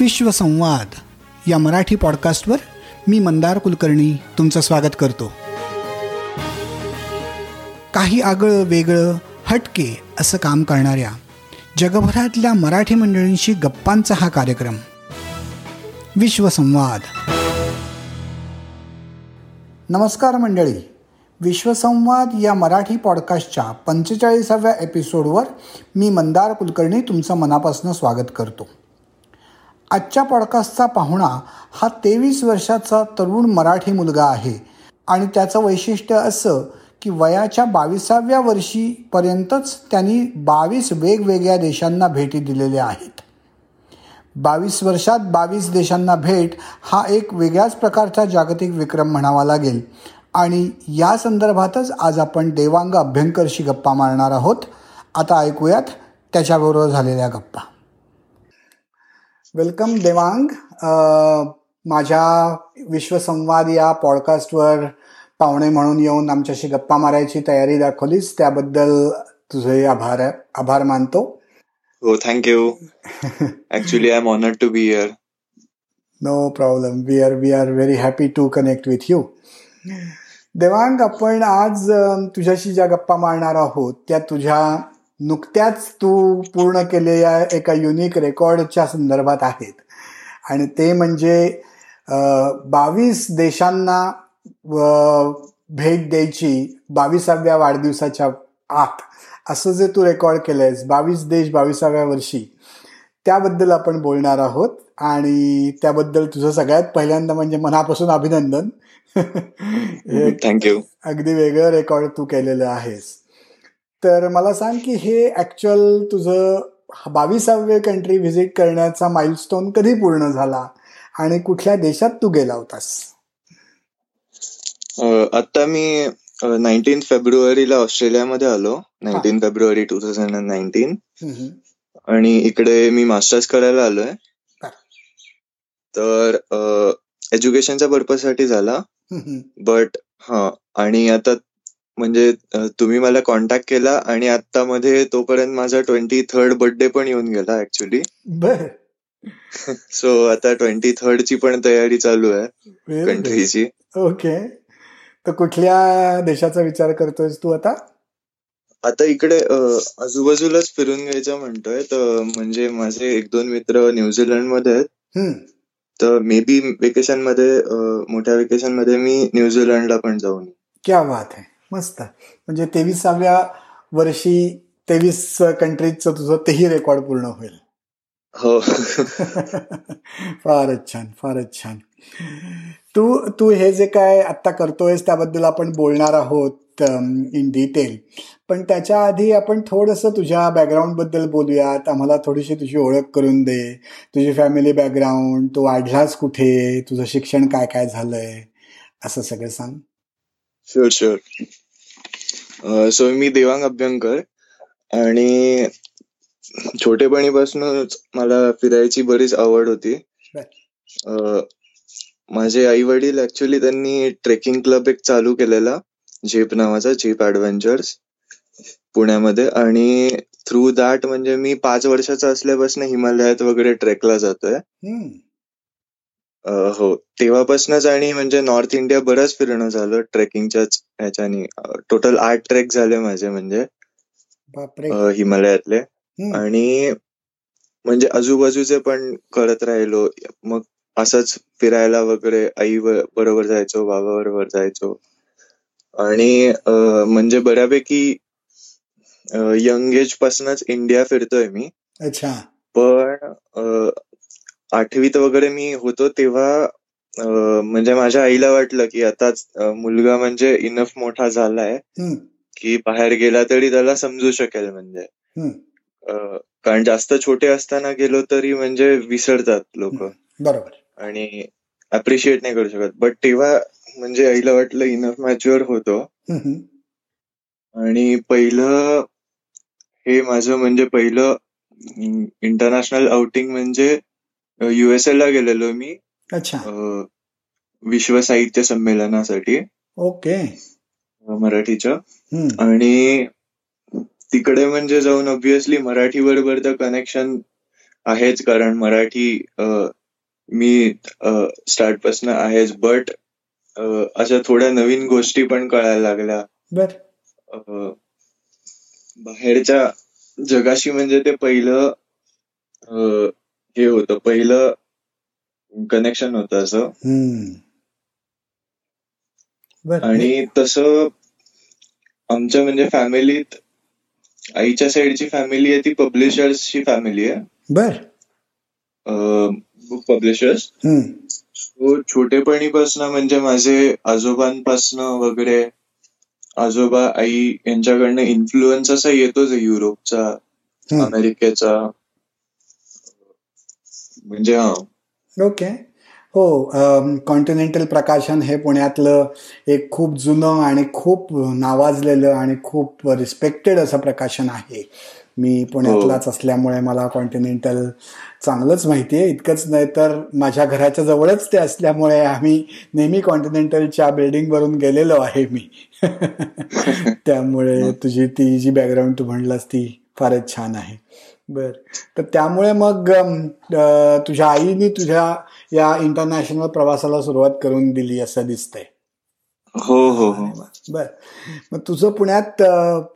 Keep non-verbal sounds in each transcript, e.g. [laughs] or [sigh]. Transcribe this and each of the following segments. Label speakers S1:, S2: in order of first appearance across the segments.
S1: विश्वसंवाद या मराठी पॉडकास्टवर मी मंदार कुलकर्णी तुमचं स्वागत करतो. काही आगळं वेगळं हटके असं काम करणाऱ्या जगभरातल्या मराठी मंडळींशी गप्पांचा हा कार्यक्रम. विश्वसंवाद नमस्कार मंडळी. विश्वसंवाद या मराठी पॉडकास्टच्या पंचेचाळीसाव्या एपिसोडवर मी मंदार कुलकर्णी तुमचं मनापासून स्वागत करतो. आजच्या पॉडकास्टचा पाहुणा हा तेवीस वर्षाचा तरुण मराठी मुलगा आहे. आणि त्याचं वैशिष्ट्य असं की वयाच्या बावीसाव्या वर्षीपर्यंतच त्यांनी बावीस वेगवेगळ्या देशांना भेटी दिलेल्या आहेत. बावीस वर्षात बावीस देशांना भेट हा एक वेगळ्याच प्रकारचा जागतिक विक्रम म्हणावा लागेल. आणि या संदर्भातच आज आपण देवांग अभ्यंकरशी गप्पा मारणार आहोत. आता ऐकूयात त्याच्याबरोबर झालेल्या गप्पा. वेलकम देवांग माझ्या विश्वसंवाद या पॉडकास्टवर पाहुणे म्हणून येऊन आमच्याशी गप्पा मारायची तयारी दाखवलीस. त्याबद्दल तुझे आभार आभार मानतो.
S2: हो thank you actually I am honour to be here
S1: no problem we are we are very happy to connect with you Devang आपण आज तुझ्याशी ज्या गप्पा मारणार आहोत त्या तुझ्या नुकत्याच तू पूर्ण केलेल्या एका युनिक रेकॉर्डच्या संदर्भात आहेत. आणि ते म्हणजे बावीस देशांना भेट द्यायची बावीसाव्या वाढदिवसाच्या आत. असं जे तू रेकॉर्ड केलंयस बावीस देश बावीसाव्या वर्षी त्याबद्दल आपण बोलणार आहोत. आणि त्याबद्दल तुझं सगळ्यात पहिल्यांदा म्हणजे मनापासून अभिनंदन. [laughs]
S2: थँक्यू
S1: अगदी वेगळं रेकॉर्ड तू केलेलं आहेस. तर मला सांग की हे ऍक्च्युअल तुझं बावीसावे कंट्री व्हिजिट करण्याचा माइलस्टोन कधी पूर्ण झाला आणि कुठल्या देशात तू गेला होतास?
S2: आता मी नाईन्टीन फेब्रुवारीला ऑस्ट्रेलियामध्ये आलो. Nineteen February two thousand nineteen आणि इकडे मी मास्टर्स करायला आलोय. तर एज्युकेशनच्या पर्पजसाठी झाला. बट हा. आणि आता म्हणजे तुम्ही मला कॉन्टॅक्ट केला आणि आता मध्ये तोपर्यंत माझा ट्वेंटी थर्ड बर्थडे पण येऊन गेला ऍक्च्युली सो [laughs] आता ट्वेंटी थर्ड ची पण तयारी चालू आहे कंट्रीची
S1: ओके तर कुठल्या देशाचा विचार करतोय तू आता?
S2: आता इकडे आजूबाजूलाच फिरून घ्यायचं म्हणतोय तर म्हणजे माझे एक दोन मित्र न्यूझीलंडमध्ये आहेत. तर मे बी वेकेशनमध्ये मोठ्या वेकेशनमध्ये मी न्यूझीलंडला पण जाऊन
S1: क्या बात आहे मस्त. म्हणजे तेविसाव्या वर्षी तेवीस कंट्रीजचं तुझं तेही रेकॉर्ड पूर्ण होईल.
S2: हो. [laughs]
S1: फारच छान फारच छान. तू तू हे जे काय आता करतोयस त्याबद्दल आपण बोलणार आहोत इन डिटेल पण त्याच्या आधी आपण थोडंसं तुझ्या बॅकग्राऊंडबद्दल बोलूयात. आम्हाला थोडीशी तुझी ओळख करून दे. तुझी फॅमिली बॅकग्राऊंड तू वाढलास कुठे? तुझं शिक्षण काय काय झालंय? असं सगळं सांग.
S2: शुअर शुअर सो मी देवांग अभ्यंकर आणि छोटेपणीपासूनच मला फिरायची बरीच आवड होती. माझे आई वडील ऍक्च्युली त्यांनी ट्रेकिंग क्लब एक चालू केलेला झेप नावाचा झेप ऍडव्हेंचर्स पुण्यामध्ये आणि थ्रू दॅट म्हणजे मी पाच वर्षाचा असल्यापासून हिमालयात वगैरे ट्रेकला जातोय. हो. तेव्हापासूनच आणि म्हणजे नॉर्थ इंडिया बरंच फिरणं झालं ट्रेकिंगच्याच ह्याच्यानी. टोटल आठ ट्रेक झाले माझे म्हणजे हिमालयातले. आणि म्हणजे आजूबाजूचे पण करत राहिलो. मग असंच फिरायला वगैरे आई बरोबर जायचो बाबा बरोबर जायचो. आणि म्हणजे बऱ्यापैकी यंग एज पासूनच इंडिया फिरतोय मी.
S1: अच्छा.
S2: पण आठवीत वगैरे मी होतो तेव्हा म्हणजे माझ्या आईला वाटलं की आताच मुलगा म्हणजे इनफ मोठा झालाय की बाहेर गेला तरी त्याला समजू शकेल म्हणजे. कारण जास्त छोटे असताना गेलो तरी म्हणजे विसरतात लोक.
S1: बरोबर.
S2: आणि अप्रिशिएट नाही करू शकत. बट तेव्हा म्हणजे आईला वाटलं इनफ मॅच्युअर होतो. आणि पहिलं हे माझं म्हणजे पहिलं इंटरनॅशनल आउटिंग म्हणजे युएसए ला गेलेलो मी.
S1: अच्छा.
S2: विश्व साहित्य संमेलनासाठी.
S1: ओके.
S2: मराठीच्या आणि तिकडे म्हणजे जाऊन ऑब्विसली मराठी बरोबर तर कनेक्शन आहेच कारण मराठी मी स्टार्टपासून आहेच. बट अशा थोड्या नवीन गोष्टी पण कळायला लागल्या.
S1: बर.
S2: बाहेरच्या जगाशी म्हणजे ते पहिलं हे होतं. पहिलं कनेक्शन होतं असं. आणि तसं आमच्या म्हणजे फॅमिलीत आईच्या साईडची फॅमिली आहे ती पब्लिशर्सची फॅमिली आहे.
S1: बर.
S2: बुक पब्लिशर्स छोटेपणीपासून म्हणजे माझे आजोबांपासनं वगैरे आजोबा आई यांच्याकडनं इन्फ्लुएन्स असा येतोच युरोपचा अमेरिकेचा म्हणजे
S1: ओके. हो कॉन्टिनेंटल प्रकाशन हे पुण्यातलं एक खूप जुनं आणि खूप नावाजलेलं आणि खूप रिस्पेक्टेड असं प्रकाशन आहे. मी पुण्यातलाच हो. असल्यामुळे मला कॉन्टिनेंटल चांगलंच माहिती आहे. इतकंच नाही तर माझ्या घराच्या जवळच ते असल्यामुळे आम्ही नेहमी कॉन्टिनेंटलच्या बिल्डिंगवरून गेलेलो आहे मी. [laughs] त्यामुळे तुझी ती जी बॅकग्राऊंड तू म्हणलास ती फारच छान आहे. बर. तर त्यामुळे मग तुझ्या आईने तुझ्या या इंटरनॅशनल प्रवासाला सुरुवात करून दिली असं दिसतंय.
S2: हो हो हो.
S1: बर. मग तुझं पुण्यात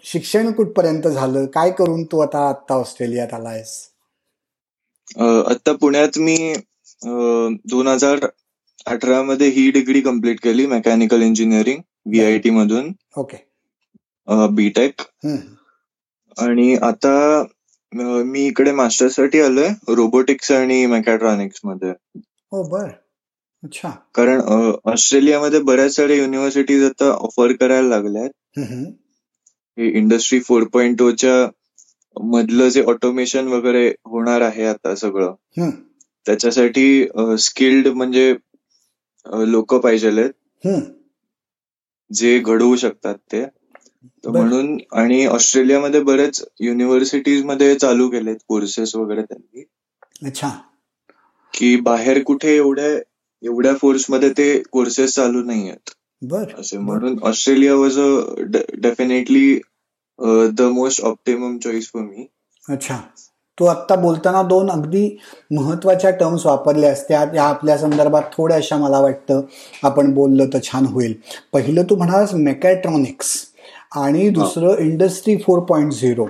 S1: शिक्षण कुठपर्यंत झालं? काय करून तू आता आता ऑस्ट्रेलियात आलायस?
S2: आता पुण्यात मी दोन हजार अठरा मध्ये ही डिग्री कंप्लीट केली मेकॅनिकल इंजिनिअरिंग व्हीआयटी मधून.
S1: ओके.
S2: बीटेक आणि आता मी इकडे मास्टर्ससाठी आलोय रोबोटिक्स आणि मेकॅट्रॉनिक्समध्ये
S1: हो बर. अच्छा.
S2: कारण ऑस्ट्रेलियामध्ये बऱ्याच साऱ्या युनिव्हर्सिटीज आता ऑफर करायला लागल्यात. इंडस्ट्री फोर पॉइंट च्या मधलं जे ऑटोमेशन वगैरे होणार आहे आता सगळं त्याच्यासाठी स्किल्ड म्हणजे लोक पाहिजे जे घडवू शकतात ते. म्हणून आणि ऑस्ट्रेलियामध्ये बरेच युनिव्हर्सिटीजमध्ये चालू केलेत कोर्सेस वगैरे त्यांनी.
S1: अच्छा.
S2: की बाहेर कुठे एवढ्या एवढ्या फोर्समध्ये ते कोर्सेस चालू नाही आहेत
S1: बर.
S2: असे म्हणून Australia was a definitely the most optimum choice for me
S1: अच्छा. तू आत्ता बोलताना दोन अगदी महत्त्वाच्या टर्म्स वापरल्या असत्या. या आपल्या संदर्भात थोड्याशा मला वाटतं आपण बोललं तर छान होईल. पहिलं तू म्हणालास मेकॅट्रॉनिक्स आणि दुसरं इंडस्ट्री फोर पॉईंट झिरो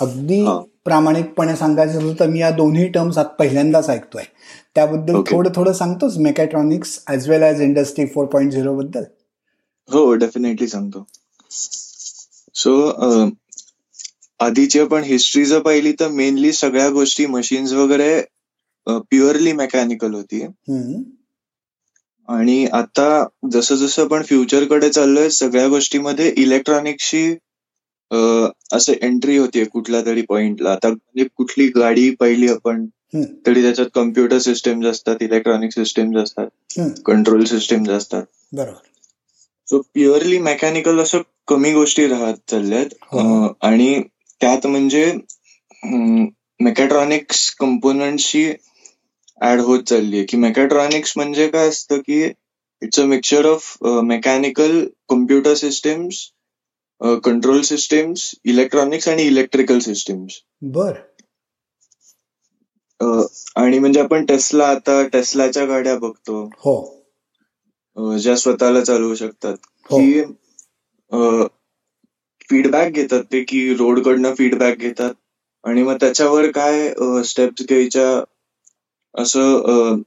S1: अगदी प्रामाणिकपणे सांगायचं झालं तर मी या दोन्ही टर्म्स आता पहिल्यांदाच ऐकतोय. त्याबद्दल थोडं थोडं सांगतोस mechatronics as well as industry four point zero बद्दल.
S2: हो डेफिनेटली सांगतो. सो आधीची पण हिस्ट्री जर पाहिली तर मेनली सगळ्या गोष्टी मशीन्स वगैरे प्युअरली मेकॅनिकल होती. आणि आता जसं जसं आपण फ्युचरकडे चाललोय सगळ्या गोष्टीमध्ये इलेक्ट्रॉनिक्सची असं एंट्री होतीये कुठल्या तरी पॉइंटला आता म्हणजे कुठली गाडी पाहिली आपण तरी त्याच्यात कम्प्युटर सिस्टम असतात इलेक्ट्रॉनिक सिस्टम असतात कंट्रोल सिस्टम असतात.
S1: बरोबर.
S2: सो प्युअरली मेकॅनिकल असं कमी गोष्टी राहत चालल्यात. हो. आणि त्यात म्हणजे मेकॅट्रॉनिक्स कंपोनंटशी ऍड होत चालली आहे की मेकॅट्रॉनिक्स म्हणजे काय असतं की it's a mixture of mechanical computer systems control systems electronics आणि इलेक्ट्रिकल सिस्टम्स
S1: बर.
S2: आणि म्हणजे आपण टेस्ला आता टेस्लाच्या गाड्या बघतो.
S1: हो.
S2: ज्या स्वतःला चालवू शकतात. हो. की फीडबॅक घेतात ते की रोड कडनं फीडबॅक घेतात. आणि मग त्याच्यावर काय स्टेप्स घ्यायच्या असं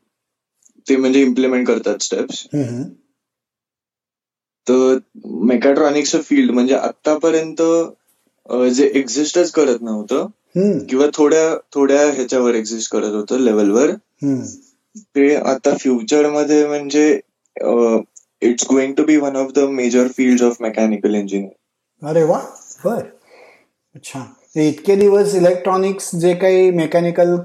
S2: ते म्हणजे इम्प्लिमेंट करतात स्टेप्स तर मेकॅट्रॉनिक्सचं फील्ड म्हणजे आतापर्यंत जे एक्झिस्टच करत नव्हतं किंवा थोड्या थोड्या ह्याच्यावर एक्झिस्ट करत होतं लेवलवर ते आता फ्युचरमध्ये म्हणजे it's going to be one of the major field of mechanical engineer
S1: अरे वा बर. अच्छा. इतके दिवस इलेक्ट्रॉनिक्स जे काही मेकॅनिकल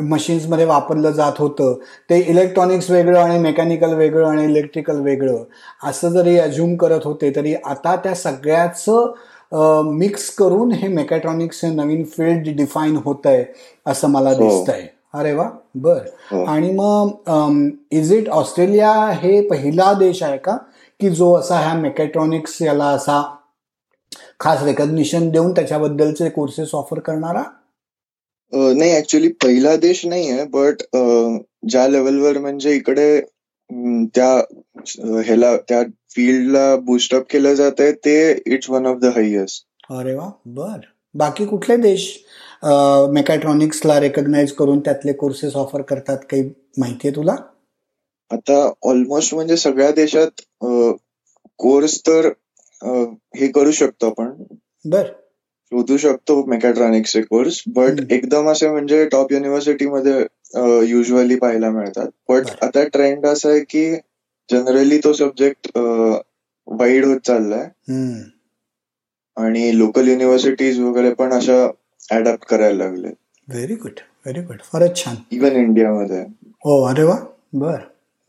S1: मशीन्समध्ये वापरलं जात होतं. ते इलेक्ट्रॉनिक्स वेगळं आणि मेकॅनिकल वेगळं आणि इलेक्ट्रिकल वेगळं. असं जरी अज्युम करत होते तरी आता त्या सगळ्याचं मिक्स करून हे मेकॅट्रॉनिक्स हे नवीन फील्ड डिफाईन होत आहे असं मला हो. दिसतंय. अरे वा बर. हो. आणि मग इज इट ऑस्ट्रेलिया हे पहिला देश आहे का? की जो असा ह्या मेकॅट्रॉनिक्स याला असा खास रेकग्निशन देऊन त्याच्याबद्दलचे कोर्सेस ऑफर करणारा?
S2: नाही ऍक्च्युली पहिला देश नाही आहे बट ज्या लेवलवर म्हणजे इकडे त्या ह्याला त्या फील्डला बुस्टअप केलं जात आहे ते it's one of the highest
S1: अरे वा बर. बाकी कुठले देश मेकॅट्रॉनिक्सला रेकग्नाइज करून त्यातले कोर्सेस ऑफर करतात काही माहितीये तुला?
S2: आता ऑलमोस्ट म्हणजे सगळ्या देशात कोर्स तर हे करू शकतो आपण.
S1: बर.
S2: शोधू शकतो मेकॅट्रॉनिक्सचे कोर्स बट एकदम असे म्हणजे टॉप युनिव्हर्सिटीमध्ये युजली पाहायला मिळतात. बट आता ट्रेंड असा आहे की जनरली तो सब्जेक्ट वाईड होत चाललाय. आणि लोकल युनिव्हर्सिटीज वगैरे पण अशा अडॅप्ट करायला लागले
S1: व्हेरी गुड व्हेरी गुड फारच छान.
S2: इवन इंडियामध्ये
S1: हो अरे वा. बर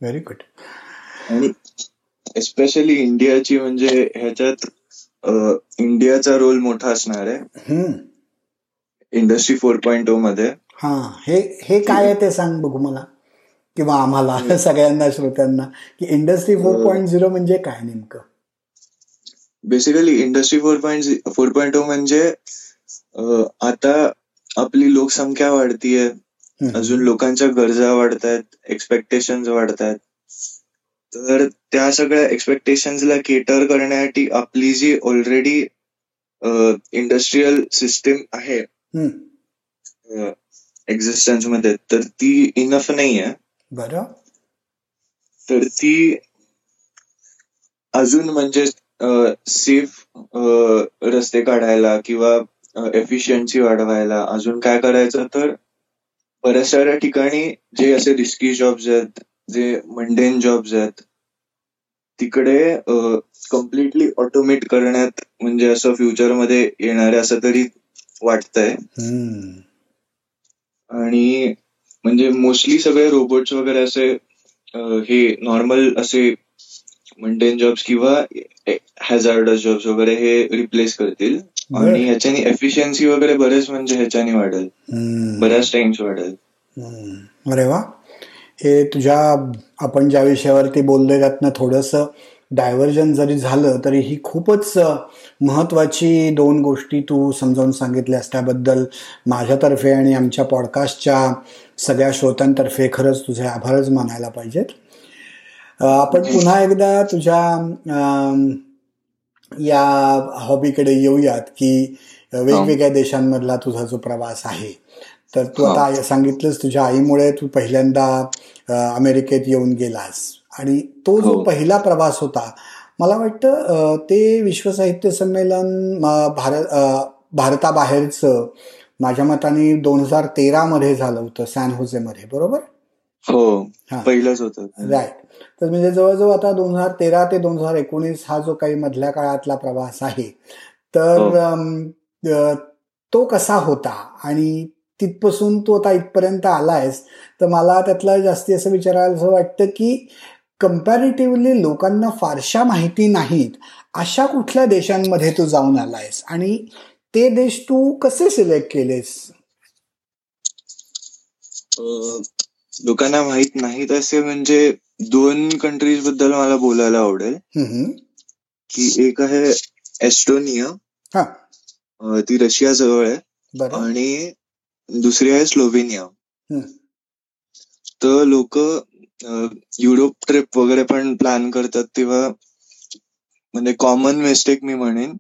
S1: व्हेरी गुड
S2: आणि एस्पेशली इंडियाची म्हणजे ह्याच्यात इंडियाचा रोल मोठा असणार आहे. इंडस्ट्री फोर पॉइंट ओ मध्ये.
S1: हा हे हे काय आहे ते सांग बघू मला. किंवा आम्हाला सगळ्यांना श्रोत्यांना की इंडस्ट्री फोर पॉईंट झिरो म्हणजे काय नेमकं?
S2: Basically industry four point four point O म्हणजे आता आपली लोकसंख्या वाढतीये. अजून लोकांच्या गरजा वाढत आहेत एक्सपेक्टेशन वाढत आहेत तर त्या सगळ्या एक्सपेक्टेशन्सला केटर करण्यासाठी आपली जी ऑलरेडी इंडस्ट्रीयल सिस्टीम आहे एक्झिस्टन्समध्ये तर ती इनफ नाही आहे
S1: बरं.
S2: तर ती अजून म्हणजे सेफ रस्ते काढायला किंवा एफिशियन्सी वाढवायला अजून काय करायचं तर बऱ्याच साऱ्या ठिकाणी जे असे रिस्की जॉब्स आहेत जे मंडेन जॉब्स आहेत तिकडे कम्प्लिटली ऑटोमेट करण्यात म्हणजे असं फ्युचरमध्ये येणार आहे असं तरी वाटतंय. आणि म्हणजे मोस्टली सगळे रोबोट्स वगैरे असे हे नॉर्मल असे मंडेन जॉब्स किंवा हॅझार्डस जॉब्स वगैरे हे रिप्लेस करतील. आणि ह्याच्यानी एफिशियन्सी वगैरे बरेच म्हणजे ह्याच्यानी वाढेल. बऱ्याच टाइम्स वाढेल.
S1: अरे वा. हे तुझ्या आपण ज्या विषयावरती बोललोय त्यातनं थोडस डायव्हर्जन जरी झालं तरी ही खूपच महत्वाची दोन गोष्टी तू समजावून सांगितल्यास त्याबद्दल माझ्यातर्फे आणि आमच्या पॉडकास्टच्या सगळ्या श्रोत्यांतर्फे खरंच तुझे आभारच मानायला पाहिजेत. आपण पुन्हा एकदा तुझ्या या हॉबीकडे येऊयात की वेगवेगळ्या देशांमधला तुझा जो प्रवास आहे तर तू आता सांगितलंस तुझ्या आईमुळे तू पहिल्यांदा अमेरिकेत येऊन गेलास. आणि तो जो पहिला प्रवास होता मला वाटतं ते विश्व साहित्य संमेलन भारत भारताबाहेरचं माझ्या मताने दोन हजार तेरा मध्ये झालं होतं सॅनमध्ये बरोबर?
S2: हो. पहिलंच होतं.
S1: राईट. तर म्हणजे जवळजवळ आता दोन हजार तेरा ते दोन हजार एकोणीस हा जो काही मधल्या काळातला प्रवास आहे तर तो कसा होता? आणि तिथपासून तू आता इथपर्यंत आलायस. तर मला त्यातलं जास्ती असं विचारायला असं वाटतं की कम्पॅरेटिव्हली लोकांना फारशा माहिती नाहीत. अशा कुठल्या देशांमध्ये तू जाऊन आलायस? आणि ते देश तू कसे सिलेक्ट केलेस?
S2: लोकांना माहीत नाहीत असे म्हणजे दोन कंट्रीजबद्दल मला बोलायला आवडेल. की एक आहे एस्टोनिया. ती रशिया जवळ आहे आणि दुसरी आहे स्लोवेनिया तर लोक युरोप ट्रिप वगैरे पण प्लॅन करतात तेव्हा म्हणजे कॉमन मिस्टेक मी म्हणेन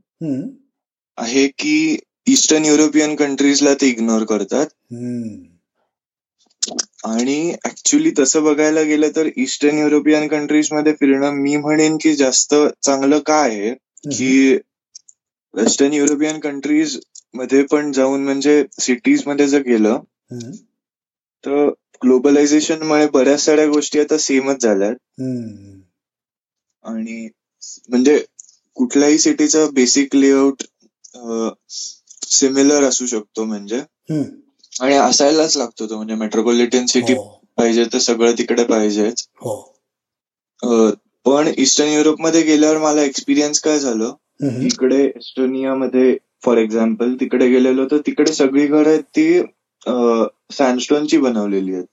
S2: आहे की ईस्टर्न युरोपियन कंट्रीजला ते इग्नोर करतात. आणि ऍक्च्युली तसं बघायला गेलं तर ईस्टर्न युरोपियन कंट्रीजमध्ये फिरणं मी म्हणेन की जास्त चांगलं काय आहे की वेस्टर्न युरोपियन कंट्रीज मध्ये पण जाऊन म्हणजे सिटीजमध्ये जर गेलं तर ग्लोबलायझेशन मुळे बऱ्याच साऱ्या गोष्टी आता सेमच झाल्यात. आणि म्हणजे कुठल्याही सिटीचा बेसिक लेआउट सिमिलर असू शकतो म्हणजे. आणि असायलाच लागतो तो म्हणजे मेट्रोपॉलिटन सिटी पाहिजे तर सगळं तिकडे पाहिजेच.
S1: हो.
S2: पण ईस्टर्न युरोपमध्ये गेल्यावर मला एक्सपिरियन्स काय झालं? इकडे एस्टोनियामध्ये फॉर एक्झाम्पल तिकडे गेलेलो तर तिकडे सगळी घर आहेत ती सँडस्टोनची बनवलेली आहेत.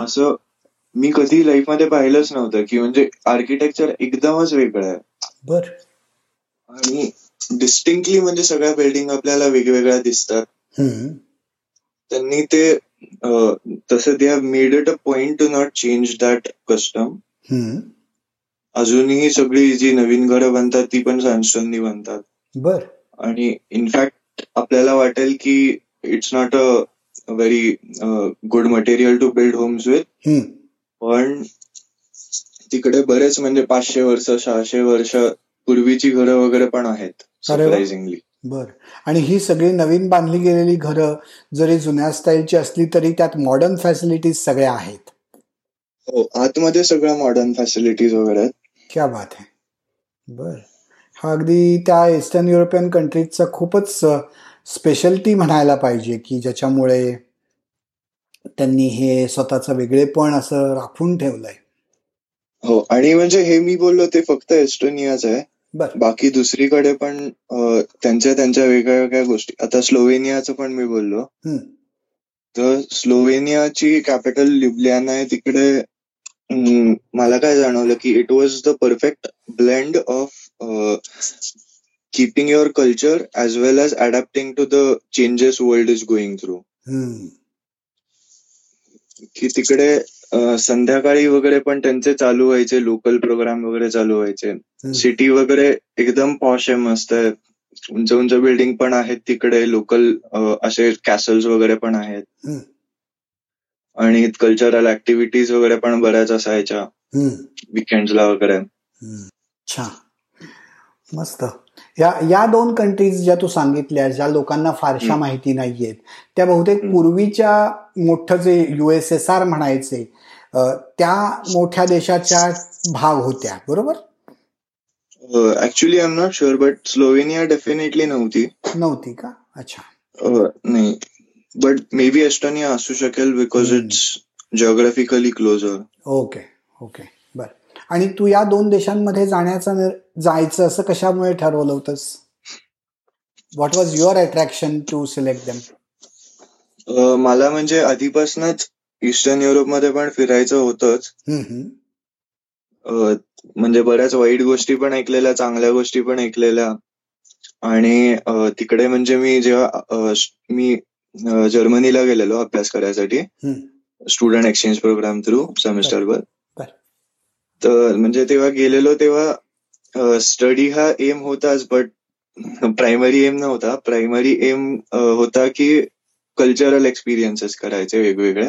S2: असं मी कधी लाईफमध्ये पाहिलंच नव्हतं की म्हणजे आर्किटेक्चर एकदमच वेगळं आहे.
S1: बर.
S2: आणि डिस्टिंक्टली म्हणजे सगळ्या बिल्डिंग आपल्याला वेगवेगळ्या दिसतात. त्यांनी ते तसं they have made it a point to not change that custom अजूनही सगळी जी नवीन घरं बनतात ती पण सँडस्टोननी बनतात.
S1: बर.
S2: आणि इनफॅक्ट आपल्याला वाटेल की it's not a very good material to build homes with पण तिकडे बरेच म्हणजे पाचशे वर्ष सहाशे वर्ष पूर्वीची घरं वगैरे पण आहेत सरप्राइझिंगली
S1: बर. आणि ही सगळी नवीन बांधली गेलेली घरं जरी जुन्या स्टाईलची असली तरी त्यात मॉडर्न फॅसिलिटीज सगळ्या आहेत.
S2: हो आतमध्ये सगळ्या मॉडर्न फॅसिलिटीज वगैरे आहेत.
S1: क्या बात आहे बर. हा अगदी त्या ईस्टर्न युरोपियन कंट्रीजचा खूपच स्पेशलिटी म्हणायला पाहिजे की ज्याच्यामुळे त्यांनी हे स्वतःचं वेगळेपण असं राखून ठेवलंय.
S2: हो आणि म्हणजे हे मी बोललो ते फक्त एस्टोनियाच आहे. बाकी दुसरीकडे पण त्यांच्या त्यांच्या वेगळ्या वेगळ्या गोष्टी. आता स्लोवेनियाचं पण मी बोललो. तर स्लोवेनियाची कॅपिटल लिब्लियाना आहे तिकडे मला काय जाणवलं की it was the perfect blend of keeping your culture as well as adapting to the changes world is going through की तिकडे संध्याकाळी वगैरे पण त्यांचे चालू व्हायचे लोकल प्रोग्राम वगैरे चालू व्हायचे. सिटी वगैरे एकदम पॉश आहे मस्त आहे. उंच उंच बिल्डिंग पण आहेत तिकडे लोकल असे कॅसल्स वगैरे पण आहेत. आणि कल्चरल ऍक्टिव्हिटीज वगैरे पण बऱ्याच असायच्या. विकेंडला वगैरे.
S1: मस्त. या या दोन कंट्रीज ज्या तू सांगितल्या ज्या लोकांना फारशा माहिती नाहीयेत त्या बहुतेक पूर्वीच्या मोठं जे युएसएसआर म्हणायचे त्या मोठ्या देशाच्या भाग होत्या बरोबर?
S2: Actually I am not sure but Slovenia definitely नव्हती.
S1: नव्हती का? अच्छा.
S2: नाही. बट मे बी एस्टोनिया असू शकेल because it's geographically closer
S1: okay okay आणि तू या दोन देशांमध्ये जाण्याचं जायचं असं कशामुळे ठरवलं होतंस? What was your attraction to select them
S2: मला म्हणजे आधीपासूनच ईस्टर्न युरोपमध्ये पण फिरायचं होतंच. म्हणजे बऱ्याच वाईट गोष्टी पण ऐकलेल्या चांगल्या गोष्टी पण ऐकलेल्या. आणि तिकडे म्हणजे मी जेव्हा मी जर्मनीला गेलेलो अभ्यास करायसाठी. स्टुडंट एक्सचेंज प्रोग्राम थ्रू सेमिस्टरवर तर म्हणजे तेव्हा गेलेलो तेव्हा स्टडी हा एम होताच बट प्रायमरी एम नव्हता. प्रायमरी एम होता की कल्चरल एक्सपिरियन्सेस करायचे वेगवेगळे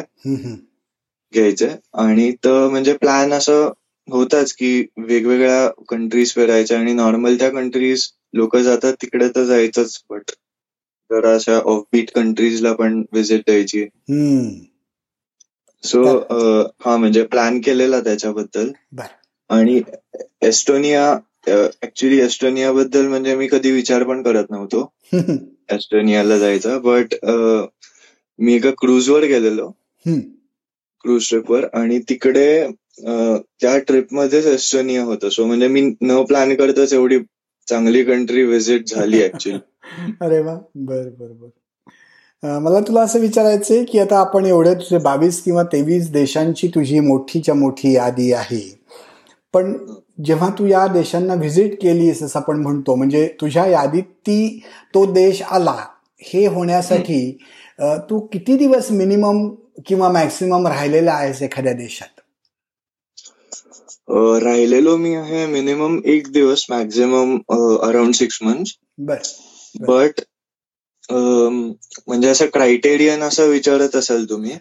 S2: घ्यायचे. आणि तर म्हणजे प्लॅन असं होताच की वेगवेगळ्या कंट्रीज फिरायच्या आणि नॉर्मल त्या कंट्रीज लोक जातात तिकडे तर जायचंच बट जरा अशा ऑफ बीट कंट्रीजला पण व्हिजिट द्यायची. सो हा म्हणजे प्लॅन केलेला त्याच्याबद्दल. आणि एस्टोनिया ऍक्च्युली एस्टोनिया बद्दल म्हणजे मी कधी विचार पण करत नव्हतो. [laughs] एस्टोनियाला जायचा. बट मी एका क्रूजवर गेलेलो. क्रूज ट्रिपवर आणि तिकडे त्या ट्रिपमध्येच एस्टोनिया होतं. सो म्हणजे मी न प्लॅन करताच एवढी चांगली कंट्री व्हिजिट झाली ऍक्च्युली [laughs]
S1: अरे वा. बर बर बर. मला तुला असं विचारायचंय की आता आपण एवढे तुझे बावीस किंवा तेवीस देशांची तुझी मोठीच्या मोठी यादी आहे. पण जेव्हा तू या देशांना व्हिजिट केलीस असं आपण म्हणतो म्हणजे तुझ्या यादीत ती तो देश आला हे होण्यासाठी तू किती दिवस मिनिमम किंवा मॅक्सिमम राहिलेला आहेस एखाद्या देशात?
S2: राहिलेलो मी आहे मिनिमम एक दिवस maximum around six month but म्हणजे असं क्रायटेरियन असं विचारत असाल तुम्ही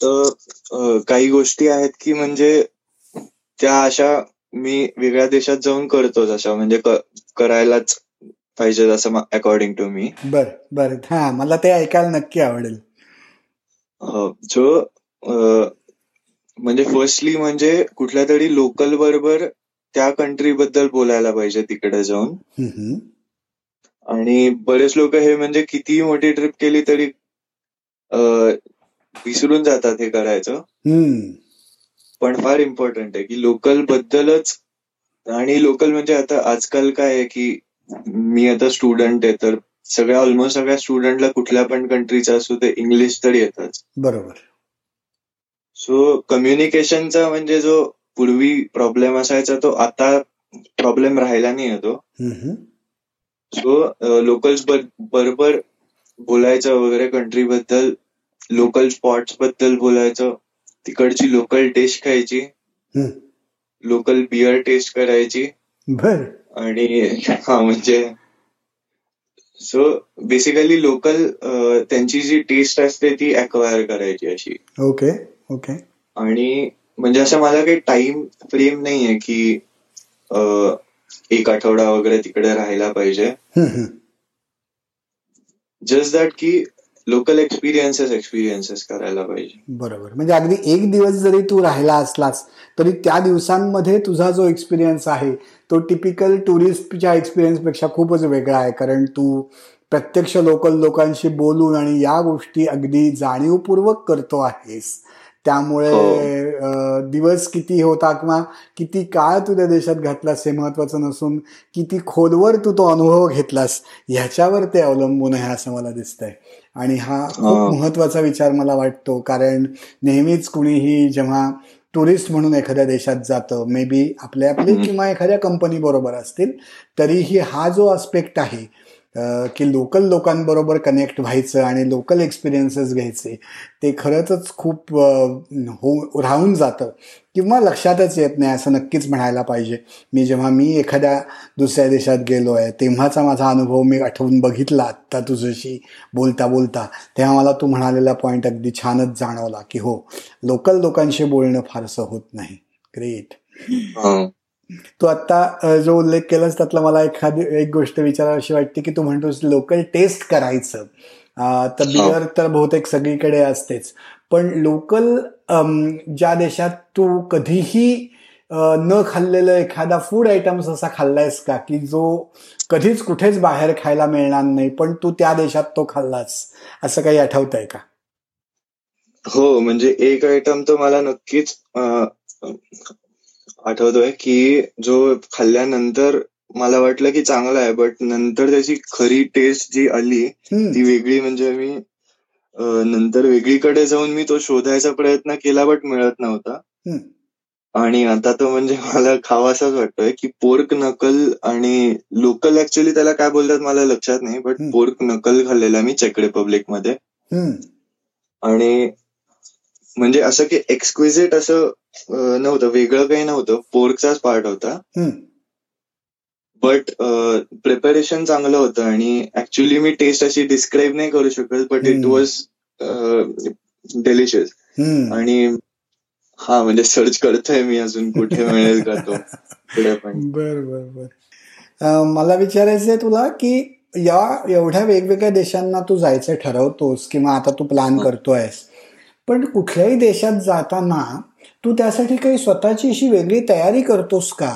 S2: तर काही गोष्टी आहेत की म्हणजे त्या अशा मी वेगळ्या देशात जाऊन करतोच अशा म्हणजे करायलाच पाहिजे असं अकॉर्डिंग टू मी
S1: बर बर. हा मला ते ऐकायला नक्की आवडेल.
S2: सो म्हणजे फर्स्टली म्हणजे कुठल्या तरी लोकल बरोबर त्या कंट्री बद्दल बोलायला पाहिजे तिकडे जाऊन. आणि बरेच लोक हे म्हणजे कितीही मोठी ट्रिप केली तरी विसरून जातात हे करायचं. पण फार इम्पॉर्टंट आहे की लोकल बद्दलच आणि लोकल म्हणजे आता आजकाल काय आहे की मी आता स्टुडंट आहे तर सगळ्या ऑलमोस्ट सगळ्या स्टुडंटला कुठल्या पण कंट्रीचा असू ते इंग्लिश तर येतच.
S1: बरोबर.
S2: सो कम्युनिकेशनचा म्हणजे जो पूर्वी प्रॉब्लेम असायचा तो आता प्रॉब्लेम राहिला नाही येतो सो लोकल्स बरोबर बोलायचं वगैरे कंट्री बद्दल लोकल स्पॉट्सबद्दल बोलायचं तिकडची लोकल टेस्ट खायची लोकल बिअर टेस्ट करायची.
S1: बर.
S2: आणि हा म्हणजे सो बेसिकली लोकल त्यांची जी टेस्ट असते ती अक्वायर करायची अशी.
S1: ओके ओके
S2: आणि म्हणजे असं मला काही टाइम फ्रेम नाहीये की एक आठवडा वगैरे तिकडे राहायला पाहिजे. जस्ट दॅट की लोकल एक्सपिरियन्सेस एक्सपिरियन्सेस करायला पाहिजे.
S1: बरोबर. म्हणजे अगदी एक दिवस जरी तू राहिला असलास तरी त्या दिवसांमध्ये तुझा जो एक्सपिरियन्स आहे तो टिपिकल टुरिस्टच्या एक्सपिरियन्सपेक्षा खूपच वेगळा आहे. कारण तू प्रत्यक्ष लोकल लोकांशी बोलून आणि या गोष्टी अगदी जाणीवपूर्वक करतो आहेस. त्यामुळे हो. दिवस किती होता किंवा किती काळ तू त्या देशात घातलास हे महत्वाचं नसून किती खोलवर तू तो अनुभव घेतलास ह्याच्यावर ते अवलंबून आहे असं मला दिसतंय. आणि हा खूप महत्त्वाचा विचार मला वाटतो कारण नेहमीच कुणीही जेव्हा टुरिस्ट म्हणून एखाद्या देशात जातं मे बी आपल्या आपली किंवा एखाद्या कंपनी बरोबर असतील तरीही हा जो अस्पेक्ट आहे की लोकल लोकांबरोबर कनेक्ट व्हायचं आणि लोकल एक्सपिरियन्सेस घ्यायचे ते खरंच खूप हो राहून जातं. किंवा लक्षातच येत नाही असं नक्कीच म्हणायला पाहिजे. मी जेव्हा मी एखाद्या दुसऱ्या देशात गेलो आहे तेव्हाचा माझा अनुभव मी आठवून बघितला आत्ता तुझ्याशी बोलता बोलता तेव्हा मला तू म्हणालेला पॉईंट अगदी छानच जाणवला की हो लोकल लोकांशी बोलणं फारसं होत नाही. ग्रेट तू आता जो उल्लेख केलास त्यातला मला एखादी एक गोष्ट विचारावीशी वाटते की तू म्हणतोस लोकल टेस्ट करायचं. तर बिअर तर बहुतेक सगळीकडे असतेच. पण लोकल ज्या देशात तू कधीही न खाल्लेलं एखादा फूड आयटम्स असा खाल्लायस का? की जो कधीच कुठेच बाहेर खायला मिळणार नाही पण तू त्या देशात तो खाल्लास. असं काही आठवत आहे का?
S2: हो म्हणजे एक आयटम तर मला नक्कीच आठवतोय की जो खाल्ल्यानंतर मला वाटलं की चांगला आहे बट नंतर त्याची खरी टेस्ट जी आली ती वेगळी म्हणजे मी नंतर वेगळीकडे जाऊन मी तो शोधायचा प्रयत्न केला बट मिळत नव्हता. आणि आता तो म्हणजे मला खावासाच वाटतोय की पोर्क नकल आणि लोकल ऍक्च्युली त्याला काय बोलतात मला लक्षात नाही बट पोर्क नकल खाल्लेला मी चेक रिपब्लिकमध्ये. आणि म्हणजे असं की एक्सक्विजिट असं नव्हतं वेगळं काही नव्हतं. पोर्कचाच पार्ट होता. बट प्रिपरेशन चांगलं होतं आणि ऍक्च्युली मी टेस्ट अशी डिस्क्राईब नाही करू शकत बट इट वॉज डेलिशियस आणि हा म्हणजे सर्च करतोय मी अजून कुठे मिळेल का तो.
S1: बर बर बर. मला विचारायचंय तुला की या एवढ्या वेगवेगळ्या देशांना तू जायचं ठरवतोस किंवा आता तू प्लॅन करतोयस पण कुठल्याही देशात जाताना तू त्यासाठी काही स्वतःची अशी वेगळी तयारी करतोस का?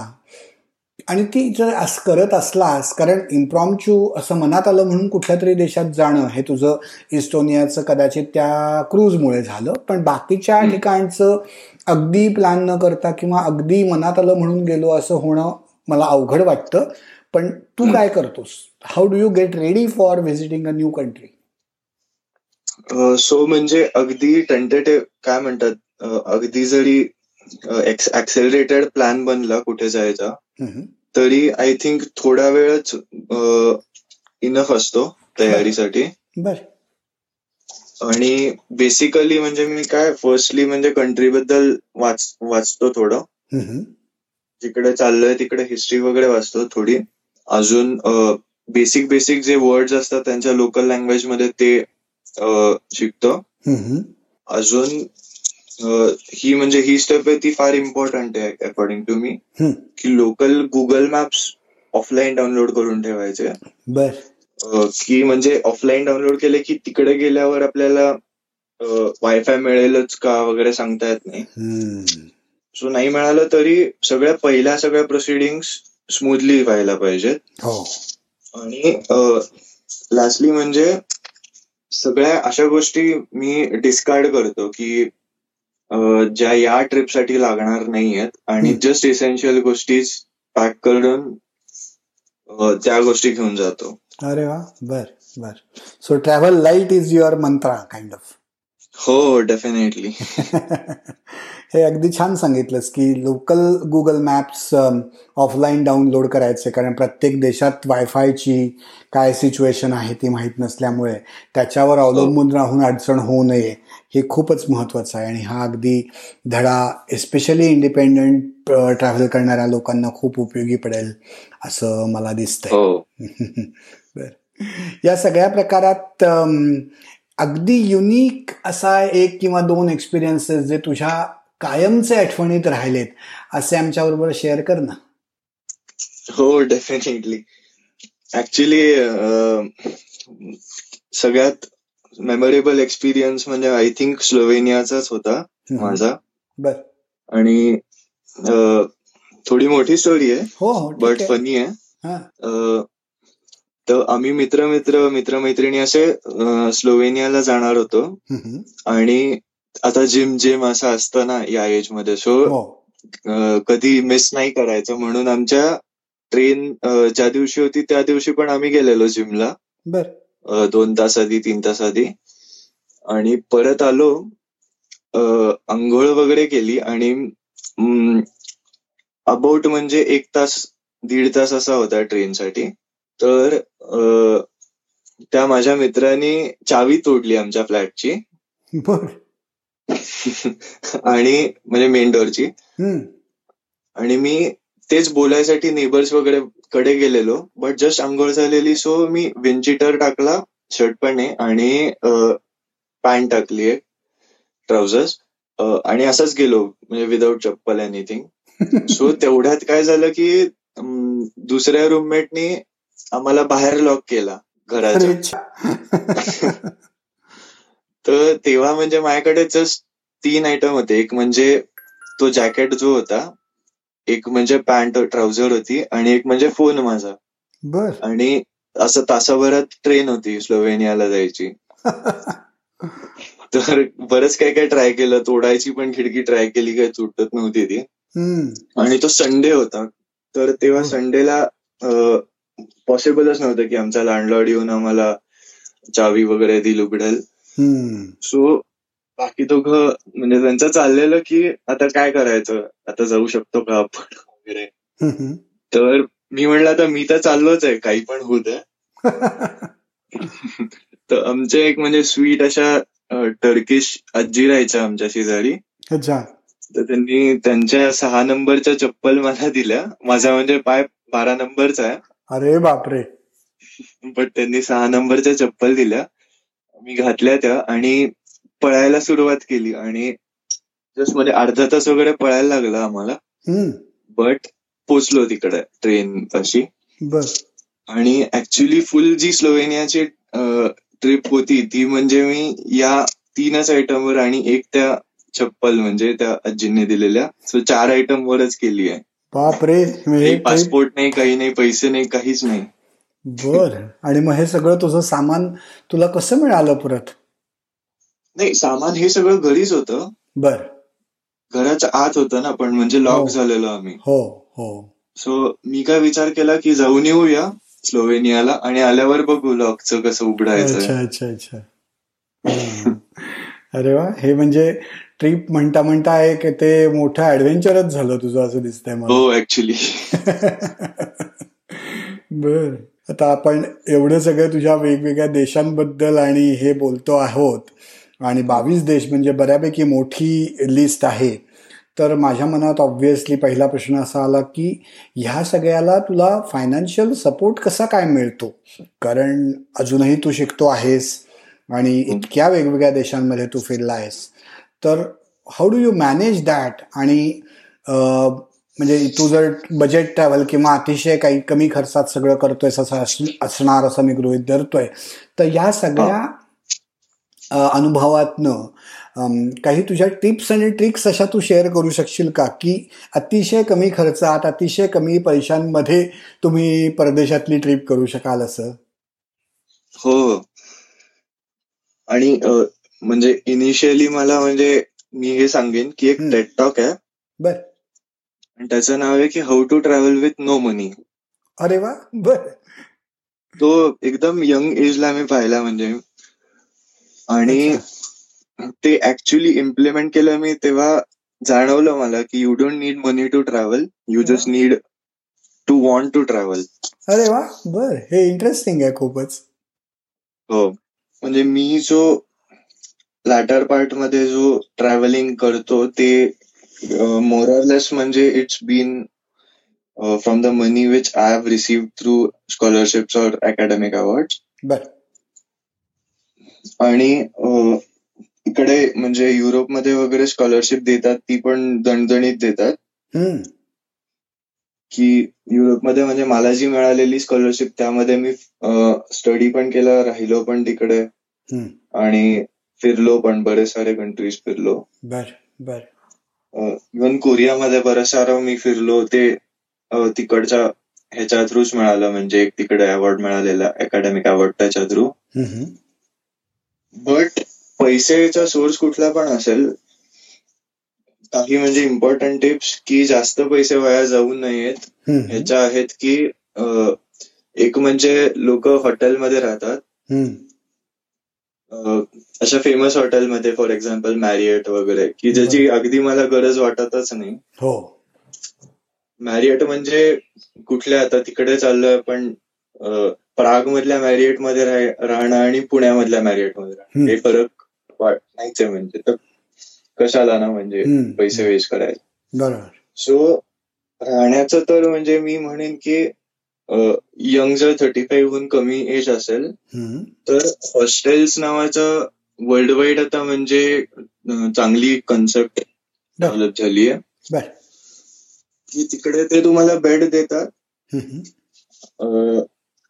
S1: आणि ती जर असं करत असलास कारण इम्प्रॉमचू असं मनात आलं म्हणून कुठल्या तरी देशात जाणं हे तुझं इस्टोनियाचं कदाचित त्या क्रूजमुळे झालं. पण बाकीच्या ठिकाणचं अगदी प्लॅन न करता किंवा अगदी मनात आलं म्हणून गेलो असं होणं मला अवघड वाटतं. पण तू काय करतोस? How do you get ready for visiting a new country
S2: so म्हणजे अगदी टेंटेटिव्ह काय म्हणतात अगदी जरी ऍक्सेलरेटेड प्लॅन बनला कुठे जायचा तरी आय थिंक थोडा वेळच इनफ असतो तयारीसाठी. आणि बेसिकली म्हणजे मी काय फर्स्टली म्हणजे कंट्री बद्दल वाच वाचतो थोडं. जिकडे चाललोय तिकडे हिस्ट्री वगैरे वाचतो थोडी. अजून बेसिक बेसिक जे वर्ड्स असतात त्यांच्या लोकल लँग्वेजमध्ये ते शिकतो अजून ही म्हणजे ही स्टेप आहे ती फार इम्पॉर्टंट आहे अकॉर्डिंग टू मी की local Google maps offline download करून ठेवायचे. की म्हणजे ऑफलाईन डाउनलोड केले की तिकडे गेल्यावर आपल्याला वायफाय मिळेलच का वगैरे सांगता येत नाही. सो नाही मिळालं तरी सगळ्या पहिल्या सगळ्या प्रोसिडिंग स्मूथली व्हायला पाहिजेत.
S1: हो.
S2: आणि लास्टली म्हणजे सगळ्या अशा गोष्टी मी डिस्कार्ड करतो की ज्या या ट्रिपसाठी लागणार नाही आहेत आणि जस्ट इसेन्शियल गोष्टी पॅक करून त्या गोष्टी घेऊन जातो.
S1: अरे वा बर बर. So travel light is your mantra kind of
S2: हो डेफिनेटली [laughs]
S1: हे अगदी छान सांगितलंस की local Google maps offline download करायचे कारण प्रत्येक देशात वायफायची काय सिच्युएशन आहे ती माहीत नसल्यामुळे त्याच्यावर हो. अवलंबून राहून अडचण होऊ नये हे खूपच महत्वाचं आहे आणि हा अगदी धडा एस्पेशली इंडिपेंडंट ट्रॅव्हल करणाऱ्या लोकांना खूप उपयोगी पडेल असं मला दिसतंय
S2: हो. [laughs]
S1: या सगळ्या प्रकारात अगदी युनिक असा एक किंवा दोन एक्सपिरियन्सेस जे तुझ्या कायमचे आठवणीत राहिलेत असे आमच्या बरोबर शेअर कर ना.
S2: हो डेफिनेटली ऍक्च्युली सगळ्यात मेमोरेबल एक्सपिरियन्स म्हणजे आय थिंक स्लोवेनियाचाच होता माझा.
S1: बर.
S2: आणि थोडी मोठी स्टोरी आहे हो बट हो, फनी आहे. तर आम्ही मित्र मित्र मित्रमैत्रिणी असे स्लोवेनियाला जाणार होतो. आणि आता जिम जिम असं असतं ना या एजमध्ये सो हो. कधी मिस नाही करायचं म्हणून आमच्या ट्रेन ज्या दिवशी होती त्या दिवशी पण आम्ही गेलेलो जिमला. दोन तास आधी तीन तास आधी. आणि परत आलो आंघोळ वगैरे केली आणि अबाउट म्हणजे एक तास दीड तास असा होता ट्रेनसाठी तर त्या माझ्या मित्राने चावी तोडली आमच्या फ्लॅटची. [laughs] आणि म्हणजे मेन डोअरची आणि मी तेच बोलायसाठी नेबर्स वगैरे कडे गेलेलो. बट जस्ट आंघोळ झालेली सो मी विंचिटर टाकला शर्ट पण आहे आणि पॅन्ट टाकली आहे ट्राउझर्स आणि असंच गेलो म्हणजे विदाऊट चप्पल एनिथिंग सो [laughs] तेवढ्यात काय झालं की दुसऱ्या रूममेटनी आम्हाला बाहेर लॉक केला घराच्या. [laughs] तर तेव्हा म्हणजे माझ्याकडे जस्ट तीन आयटम होते. एक म्हणजे तो जॅकेट जो होता एक म्हणजे पॅन्ट ट्राउझर होती आणि एक म्हणजे फोन माझा.
S1: बर.
S2: आणि असं तासाभरात ट्रेन होती स्लोवेनियाला जायची. [laughs] तर बरंच काय काय ट्राय केलं. तोडायची पण खिडकी ट्राय केली काय तुटत नव्हती ती. आणि तो संडे होता. तर तेव्हा संडेला पॉसिबलच नव्हतं की आमचा लँडलॉर्ड येऊन आम्हाला चावी वगैरे दिल उघडेल. सो बाकी दोघं म्हणजे त्यांचं चाललेलं की आता काय करायचं? आता जाऊ शकतो का आपण वगैरे? तर मी म्हणलं आता मी तर चाललोच आहे काही पण होत आहे [laughs] तर आमचे एक म्हणजे स्वीट अशा टर्किश आजी राहायच्या आमच्या शेजारी. तर त्यांनी त्यांच्या सहा नंबरच्या चप्पल मला दिल्या. माझा म्हणजे पाय बारा नंबरचा आहे.
S1: अरे बापरे.
S2: बट त्यांनी सहा नंबरच्या चप्पल दिल्या. मी घातल्या त्या आणि पळायला सुरुवात केली आणि जस्ट म्हणजे अर्धा तास वगैरे पळायला लागलं आम्हाला. बट पोचलो तिकडे ट्रेन पाशी. आणि ऍक्च्युली फुल जी स्लोवेनियाची ट्रिप होती ती म्हणजे मी या तीनच आयटमवर आणि एक त्या चप्पल म्हणजे त्या आजींनी दिलेल्या. सो चार आयटम वरच केली आहे.
S1: बापरे
S2: पासपोर्ट नाही काही नाही पैसे नाही काहीच नाही.
S1: बर. आणि मग हे सगळं तुझं सामान तुला कसं मिळालं परत?
S2: नाही सामान हे सगळं घरीच होतं.
S1: बर.
S2: घराच्या आत होतं ना पण म्हणजे लॉक हो. झालेलो आम्ही.
S1: हो हो.
S2: सो मी काय विचार केला की जाऊन येऊया स्लोवेनियाला आणि आल्यावर बघू लॉकचं कसं उघडायचं.
S1: अच्छा अच्छा अच्छा. अरे वा हे म्हणजे ट्रिप म्हणता म्हणता एक ते मोठं ऍडव्हेंचरच झालं तुझं असं दिसतंय
S2: मला. हो ऍक्च्युली [laughs]
S1: बर. आता आपण एवढं सगळं तुझ्या वेगवेगळ्या देशांबद्दल आणि हे बोलतो आहोत. आणि बावीस देश म्हणजे बऱ्यापैकी मोठी लिस्ट आहे. तर माझ्या मनात ऑब्व्हियसली पहिला प्रश्न असा आला की ह्या सगळ्याला तुला फायनान्शियल सपोर्ट कसा काय मिळतो? कारण अजूनही तू शिकतो आहेस आणि इतक्या वेगवेगळ्या देशांमध्ये तू फिरला आहेस तर how do you manage that आणि म्हणजे तू जर बजेट ट्रॅव्हल किंवा अतिशय काही कमी खर्चात सगळं करतोय असं असणार असं मी गृहित धरतोय. तर या सगळ्या अनुभवातनं काही तुझ्या टिप्स आणि ट्रिक्स अशा तू शेअर करू शकशील का? की अतिशय कमी खर्चात अतिशय कमी पैशांमध्ये तुम्ही परदेशातली ट्रिप करू शकाल असं?
S2: हो. आणि म्हणजे इनिशियली मला म्हणजे मी हे सांगेन की एक टेट टॉक आहे.
S1: बर.
S2: त्याचं नाव आहे की how to travel with no money
S1: अरे वा बर.
S2: तो एकदम यंग एजला मी पाहिला म्हणजे. आणि ते ऍक्च्युली इम्प्लिमेंट केलं मी तेव्हा जाणवलं मला की you don't need money to travel you just need to want to travel
S1: अरे वा बर. हे इंटरेस्टिंग आहे खूपच.
S2: हो. म्हणजे मी जो लॅटर पार्टमध्ये जो ट्रॅव्हलिंग करतो ते मोरलेस म्हणजे it's been from the money which I have receive through scholarships or academic award आणि इकडे म्हणजे युरोपमध्ये वगैरे स्कॉलरशिप देतात ती पण दणदणीत देतात. की युरोपमध्ये म्हणजे मला जी मिळालेली स्कॉलरशिप त्यामध्ये मी स्टडी पण केला राहिलो पण तिकडे. आणि फिरलो पण बरेच सारे कंट्रीज फिरलो.
S1: बर बर.
S2: इव्हन कोरियामध्ये बरेच सारं मी फिरलो ते तिकडच्या ह्याच्या थ्रूच मिळालं म्हणजे एक तिकडे अवॉर्ड मिळालेला अकॅडमिक अवॉर्ड त्याच्या थ्रू बट पैसेचा सोर्स कुठला पण असेल काही म्हणजे इम्पॉर्टंट टिप्स की जास्त पैसे वाया जाऊ नयेत. ह्याच्या आहेत की एक म्हणजे लोक हॉटेलमध्ये राहतात. अशा फेमस हॉटेलमध्ये फॉर एक्झाम्पल मॅरिएट वगैरे की ज्याची अगदी मला गरज वाटतच नाही.
S1: हो.
S2: मॅरिएट म्हणजे कुठल्या आता तिकडे चाललोय पण प्राग मधल्या मॅरिएटमध्ये राहणं आणि पुण्यामधल्या मॅरिएटमध्ये राहणं. हे फरक नाहीच आहे म्हणजे तर कशाला ना म्हणजे पैसे वेस्ट करायला
S1: बरोबर.
S2: सो राहण्याचं तर म्हणजे मी म्हणेन की यंग जर थर्टी फाईव्ह कमी एज असेल तर हॉस्टेल्स नावाचं वर्ल्ड वाईड आता म्हणजे चांगली कन्सेप्ट डेव्हलप झाली आहे. की तिकडे ते तुम्हाला बेड देतात.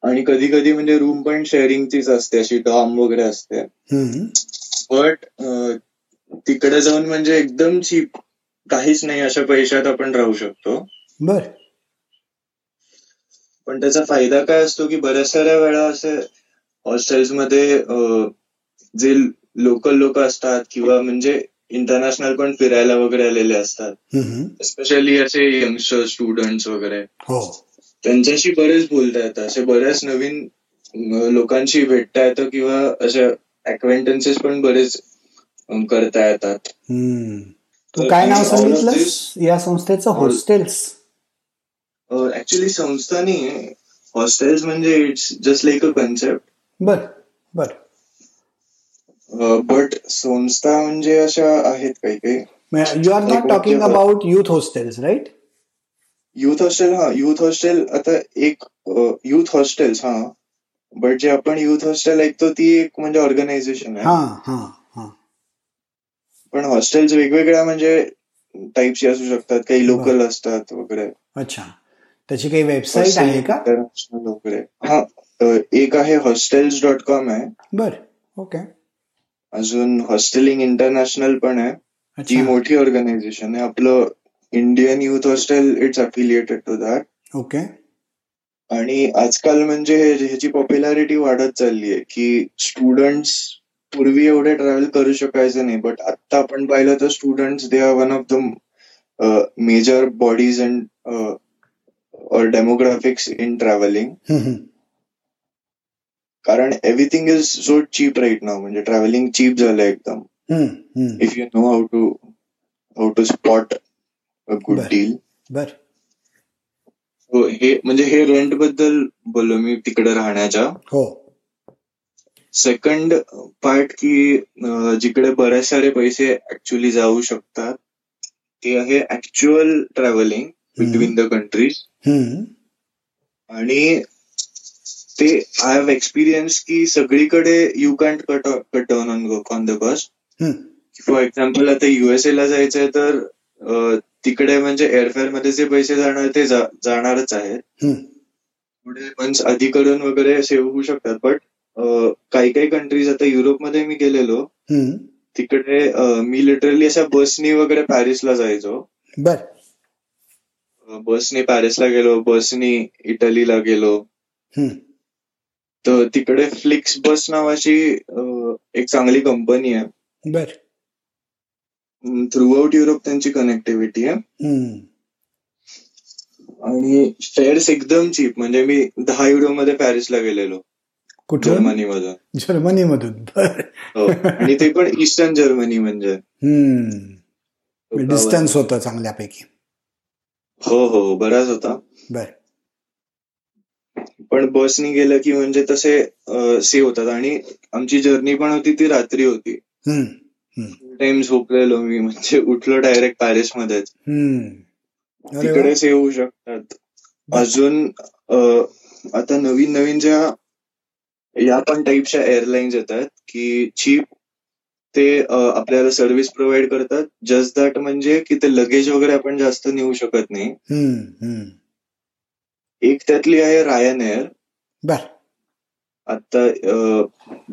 S2: आणि कधी कधी म्हणजे रूम पण शेअरिंगचीच असते अशी डॉम वगैरे असते. बट तिकडे जाऊन म्हणजे एकदम चीप काहीच नाही अशा पैशात आपण राहू शकतो.
S1: बर.
S2: पण त्याचा फायदा काय असतो की बऱ्याच साऱ्या वेळा असे हॉस्टेल्समध्ये जे लोकल लोक असतात किंवा म्हणजे इंटरनॅशनल पण फिरायला वगैरे आलेले असतात. एस्पेशली असे यंगस्टर स्टुडंट वगैरे.
S1: हो.
S2: त्यांच्याशी बरेच बोलता येतात असे बऱ्याच नवीन लोकांशी भेटता येतं किंवा अशा अक्वेंटन्सेस पण बरेच करता येतात.
S1: तू काय नाव सांगितलं या संस्थेचं हॉस्टेल्स
S2: ऍक्च्युली संस्था नाही हॉस्टेल्स म्हणजे it's just like a concept
S1: बर बर.
S2: बट संस्था म्हणजे अशा आहेत काही काही.
S1: You are not talking about youth hostels right
S2: youth hostel हा युथ हॉस्टेल आता एक युथ हॉस्टेल्स हा. बट जे आपण युथ हॉस्टेल ऐकतो ती एक म्हणजे ऑर्गनायझेशन आहे. पण हॉस्टेल्स वेगवेगळ्या म्हणजे टाईपची असू शकतात. काही लोकल असतात वगैरे.
S1: अच्छा. त्याची काही वेबसाईट आहे का?
S2: हा एक आहे हॉस्टेल्स डॉट कॉम आहे.
S1: बर ओके
S2: अजून हॉस्टेलिंग इंटरनॅशनल पण आहे. ती मोठी ऑर्गनायझेशन आहे. आपलं Indian youth hostel it's affiliated to that
S1: okay
S2: आणि आजकाल म्हणजे ह्याची पॉप्युलॅरिटी वाढत चालली आहे की स्टुडंट्स पूर्वी एवढे ट्रॅव्हल करू शकायचे नाही बट आता आपण पाहिलं तर students they are one of the major bodies and or demographics in travelling कारण everything is so cheap right now म्हणजे ट्रॅव्हलिंग चीप झालं एकदम. If you know how to how to spot a good deal
S1: बर.
S2: हे म्हणजे हे रेंटबद्दल बोललो मी तिकडे राहण्याच्या.
S1: हो.
S2: सेकंड पार्ट की जिकडे बरेच सारे पैसे ऍक्च्युली जाऊ शकतात ते आहे actual travelling between the countries आणि ते आय हॅव एक्सपिरियन्स की सगळीकडे you can't cut cut on go on the bus for example आता युएसए ला जायचंय तर तिकडे म्हणजे एअरफेअरमध्ये जे पैसे जाणार ते जाणारच आहेत. पुढे मंच अधिकडून वगैरे सेव्ह होऊ शकतात. बट काही काही कंट्रीज आता युरोपमध्ये मी गेलेलो. तिकडे मी लिटरली अशा बसनी वगैरे पॅरिसला जायचो.
S1: बर.
S2: बसने पॅरिसला गेलो बसनी इटलीला गेलो. तर तिकडे फ्लिक्स बस नावाची एक चांगली कंपनी आहे.
S1: बर.
S2: थ्रू आउट युरोप त्यांची कनेक्टिव्हिटी आहे. आणि फेअर्स एकदम चीप म्हणजे मी दहा युरो मध्ये पॅरिसला गेलेलो. जर्मनी मधून
S1: जर्मनी मधून
S2: हो. आणि ते पण ईस्टर्न जर्मनी म्हणजे.
S1: डिस्टन्स होतं चांगल्यापैकी.
S2: हो हो बराच होता.
S1: बर.
S2: पण बसनी गेलं की म्हणजे तसे सेव्ह होतात. आणि आमची जर्नी पण होती ती रात्री होती. टाइम झोपलेलो मी म्हणजे उठलो डायरेक्ट पॅरिस मध्येच तिकडे सेव्ह होऊ शकतात. अजून आता नवीन नवीन ज्या या पण टाईपच्या एअरलाईन्स येतात की चीप ते आपल्याला सर्व्हिस प्रोव्हाइड करतात. जस्ट दॅट म्हणजे की ते लगेज वगैरे आपण जास्त नेऊ शकत नाही. एक त्यातली आहे रायन एअर आता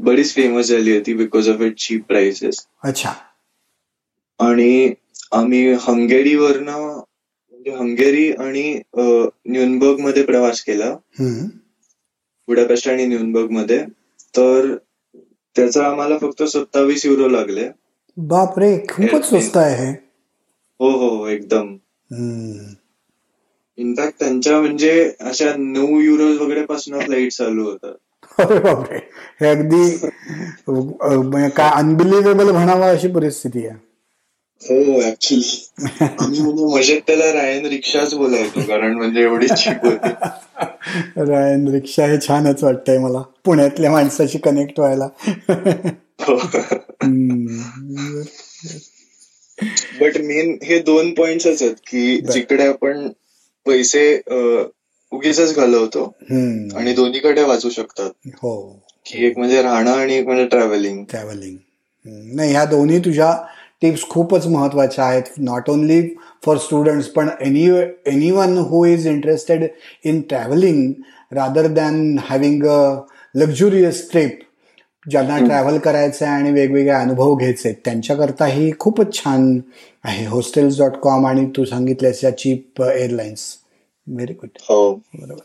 S2: बरीच फेमस झाली होती because of it cheap prices
S1: अच्छा.
S2: आणि आम्ही हंगेरीवरनं म्हणजे हंगेरी आणि न्यूनबर्गमध्ये प्रवास केला. बुडापेस्ट आणि न्यूनबर्गमध्ये तर त्याचा आम्हाला फक्त सत्तावीस युरो लागले.
S1: बापरे खूपच स्वस्त आहे.
S2: हो हो एकदम. इनफॅक्ट त्यांच्या म्हणजे अशा नऊ युरो वगैरे पासून फ्लाईट चालू होतात
S1: हे अगदी म्हणजे काय अनबिलिव्हेबल म्हणावा अशी परिस्थिती आहे.
S2: हो ऍक्च्युली आम्ही म्हणजे मजेत त्याला रायन रिक्षाच बोलायचो कारण म्हणजे एवढी चिप होती.
S1: रायन रिक्षा हे छानच वाटतंय मला. पुण्यातल्या माणसाशी कनेक्ट व्हायला.
S2: बट मेन हे दोन पॉइंट्स आहेत की जिकडे आपण पैसे उगीच घालवतो आणि दोन्हीकडे वाचू शकतात.
S1: हो.
S2: की एक म्हणजे राहणं आणि एक म्हणजे ट्रॅव्हलिंग
S1: ट्रॅव्हलिंग नाही ह्या दोन्ही तुझ्या टिप्स खूपच महत्त्वाच्या आहेत नॉट ओनली फॉर स्टुडंट्स पण any any one who is interested in travelling rather than having a luxurious trip ज्यांना ट्रॅव्हल करायचं आहे आणि वेगवेगळे अनुभव घ्यायचे त्यांच्याकरता ही खूपच छान आहे हॉस्टेल्स डॉट कॉम आणि तू सांगितल्यास या चीप एअरलाईन्स व्हेरी गुड
S2: हो.
S1: बरोबर.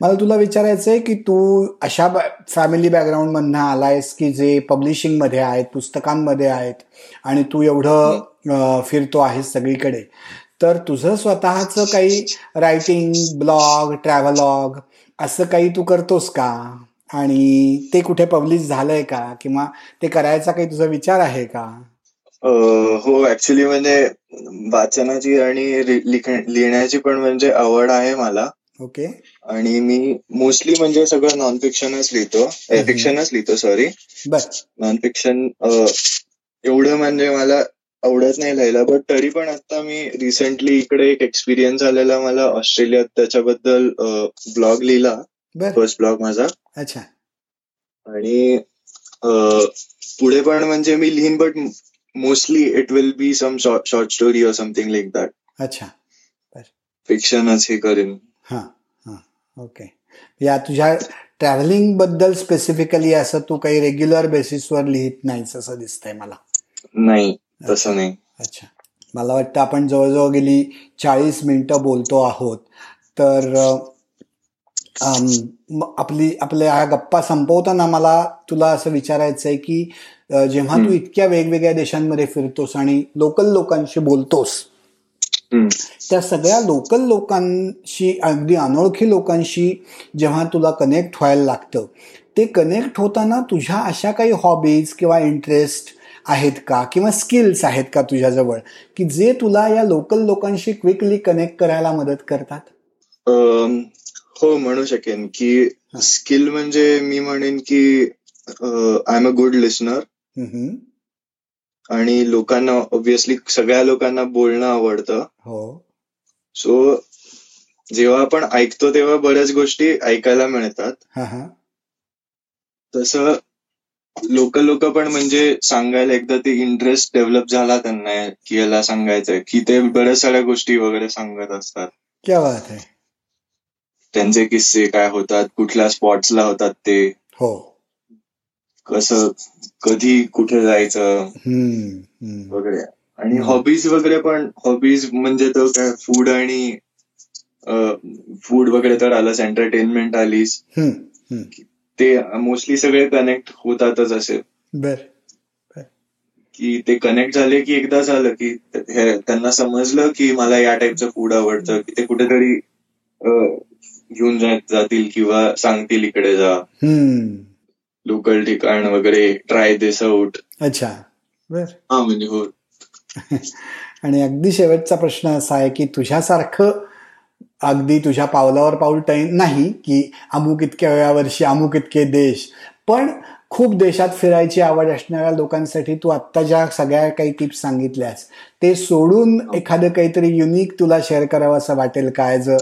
S1: मला तुला विचारायचं आहे की तू अशा फॅमिली बॅकग्राऊंड मधनं आलायस की जे पब्लिशिंगमध्ये आहेत पुस्तकांमध्ये आहेत आणि तू एवढं फिरतो आहेस सगळीकडे. तर तुझं स्वतःच काही रायटिंग ब्लॉग ट्रॅव्हलॉग असं काही तू करतोस का? आणि ते कुठे पब्लिश झालंय का? किंवा ते करायचा काही तुझा विचार आहे का?
S2: हो ऍक्च्युली म्हणजे वाचनाची आणि लिहिण्याची पण म्हणजे आवड आहे मला.
S1: ओके.
S2: आणि मी मोस्टली म्हणजे सगळं नॉन फिक्शनच लिहितो फिक्शनच लिहितो सॉरी नॉन फिक्शन एवढं म्हणजे मला आवडत नाही लिहायला बट तरी पण आता मी रिसेंटली इकडे एक एक्सपिरियन्स आलेला मला ऑस्ट्रेलियात. त्याच्याबद्दल ब्लॉग लिहिला. फर्स्ट ब्लॉग माझा.
S1: अच्छा.
S2: आणि पुढे पण म्हणजे मी लिहीन but mostly it will be some short story or something like that
S1: अच्छा.
S2: फिक्शनच हे करेन.
S1: हा हा. ओके या तुझ्या ट्रॅव्हलिंगबद्दल स्पेसिफिकली असं तू काही रेग्युलर बेसिसवर लिहित नाहीस असं दिसतंय मला.
S2: नाही तसं नाही.
S1: अच्छा. मला वाटतं आपण जवळजवळ गेली चाळीस मिनिटं बोलतो आहोत. तर आपली आपल्या ह्या गप्पा संपवताना मला तुला असं विचारायचं आहे की जेव्हा तू इतक्या वेगवेगळ्या देशांमध्ये फिरतोस आणि लोकल लोकांशी बोलतोस त्या सगळ्या लोकल लोकांशी अगदी अनोळखी लोकांशी जेव्हा तुला कनेक्ट व्हायला लागतं ते कनेक्ट होताना तुझ्या अशा काही हॉबीज किंवा इंटरेस्ट आहेत का? किंवा स्किल्स आहेत का तुझ्याजवळ? की जे तुला या लोकल लोकांशी क्विकली कनेक्ट करायला मदत करतात?
S2: हो म्हणू शकेन की स्किल म्हणजे मी म्हणेन की I am a good listener आणि लोकांना ऑब्विसली सगळ्या लोकांना बोलणं आवडतं.
S1: हो.
S2: सो जेव्हा आपण ऐकतो तेव्हा बऱ्याच गोष्टी ऐकायला मिळतात. तसं लोकल लोक पण म्हणजे सांगायला एकदा ते इंटरेस्ट डेव्हलप झाला त्यांना की याला सांगायचंय की ते बऱ्याच साऱ्या गोष्टी वगैरे सांगत असतात.
S1: क्या बात आहे
S2: त्यांचे किस्से काय होतात कुठल्या स्पॉट्सला होतात ते.
S1: हो.
S2: कसं कधी कुठे जायचं वगैरे. आणि हॉबीज वगैरे पण हॉबीज म्हणजे तो काय फूड आणि फूड वगैरे तर आलंच एंटरटेनमेंट आलीच. ते मोस्टली सगळे कनेक्ट होतातच असे. की ते कनेक्ट झाले की एकदा झालं की त्यांना समजलं की मला या टाईपचं फूड आवडतं की ते कुठेतरी घेऊन जातील किंवा सांगतील इकडे जा. लोकल ठिकाण वगैरे ट्राय दिस आउट
S1: अच्छा. बर.
S2: हा म्हणजे हो. [laughs]
S1: आणि अगदी शेवटचा प्रश्न असा आहे की तुझ्यासारखं अगदी तुझ्या पावलावर पाऊल टाईम नाही की अमुक इतक्या वेळा वर्षी अमुक इतके देश. पण खूप देशात फिरायची आवड असणाऱ्या लोकांसाठी तू आत्ता ज्या सगळ्या काही टिप्स सांगितल्यास ते सोडून एखादं काहीतरी युनिक तुला शेअर करावं असं वाटेल का as a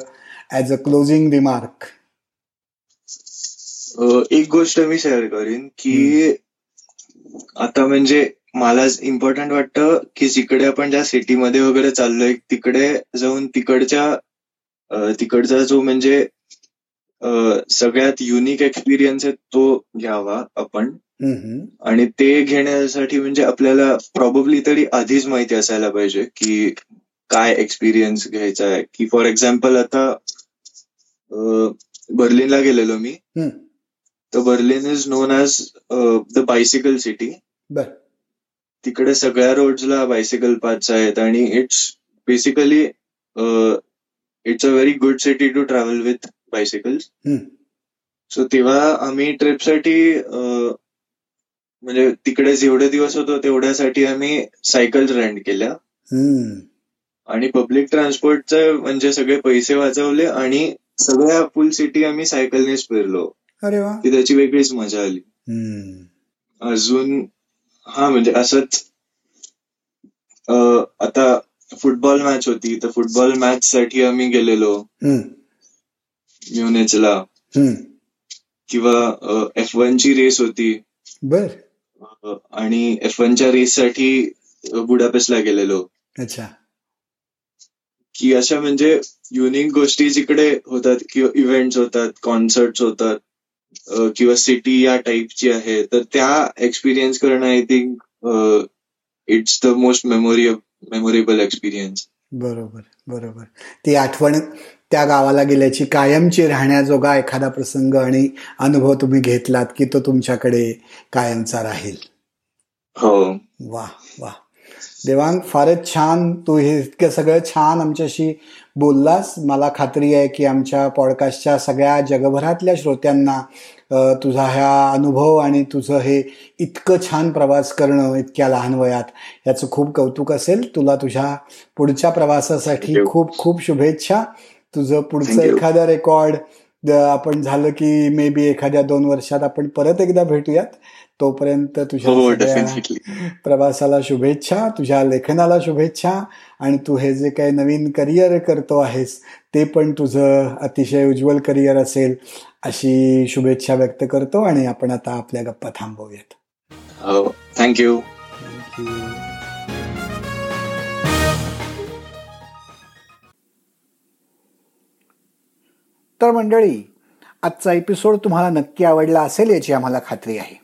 S1: as a closing remark
S2: एक गोष्ट मी शेअर करीन की आता म्हणजे मला इम्पॉर्टंट वाटतं की जिकडे आपण ज्या सिटीमध्ये वगैरे चाललोय तिकडे जाऊन तिकडच्या तिकडचा जो म्हणजे सगळ्यात युनिक एक्सपिरियन्स आहे तो घ्यावा आपण. आणि ते घेण्यासाठी म्हणजे आपल्याला प्रॉब्ली तरी आधीच माहिती असायला पाहिजे की काय एक्सपिरियन्स घ्यायचा आहे. की फॉर एक्झाम्पल आता बर्लिनला गेलेलो मी. तर Berlin is known as the bicycle city तिकडे सगळ्या रोड्सला बायसिकल पाथ्स आहेत आणि it's basically it's a very good city to travel with bicycles so तेव्हा आम्ही ट्रिपसाठी म्हणजे तिकडे जेवढे दिवस होतो तेवढ्यासाठी आम्ही सायकल रेंट केल्या. आणि पब्लिक ट्रान्सपोर्टचे म्हणजे सगळे पैसे वाचवले आणि सगळ्या फुल सिटी आम्ही सायकलनेच फिरलो.
S1: अरे
S2: की त्याची वेगळीच मजा आली. अजून हा म्हणजे असंच आता फुटबॉल मॅच होती तर फुटबॉल मॅच साठी आम्ही गेलेलो. म्युनेचला. किंवा एफ वन ची रेस होती.
S1: बर.
S2: आणि एफ वनच्या रेस साठी बुडापेस्टला गेलेलो.
S1: अच्छा.
S2: की अशा म्हणजे युनिक गोष्टी जिकडे होतात किंवा इव्हेंट्स होतात कॉन्सर्ट होतात. किंवा सिटी या टाईपची आहे तर त्या एक्सपिरियन्स करणं I think it's the most memory memorable experience
S1: बरोबर बरोबर. ती आठवण त्या गावाला गेल्याची कायमची राहण्याजोगा एखादा प्रसंग आणि अनुभव तुम्ही घेतलात की तो तुमच्याकडे कायमचा राहील?
S2: हो.
S1: वा वा देवांग फारच छान तू हे इतकं सगळं छान आमच्याशी बोललास. मला खात्री आहे की आमच्या पॉडकास्टच्या सगळ्या जगभरातल्या श्रोत्यांना तुझा ह्या अनुभव आणि तुझं हे इतकं छान प्रवास करणं इतक्या लहान वयात याचं खूप कौतुक असेल. तुला तुझ्या पुढच्या प्रवासासाठी खूप खूप शुभेच्छा. तुझं पुढचं एखादं रेकॉर्ड आपण झालं की मे बी एखाद्या दोन वर्षात आपण परत एकदा भेटूयात. तोपर्यंत तुझ्या
S2: हो,
S1: प्रवासाला शुभेच्छा तुझ्या लेखनाला शुभेच्छा आणि तू हे जे काही नवीन करिअर करतो आहेस ते पण तुझं अतिशय उज्ज्वल करिअर असेल अशी शुभेच्छा व्यक्त करतो आणि आपण आता आपल्या गप्पा थांबवूयात.
S2: थँक्यू
S1: हो, थँक्यू तर मंडळी आजचा एपिसोड तुम्हाला नक्की आवडला असेल याची आम्हाला खात्री आहे.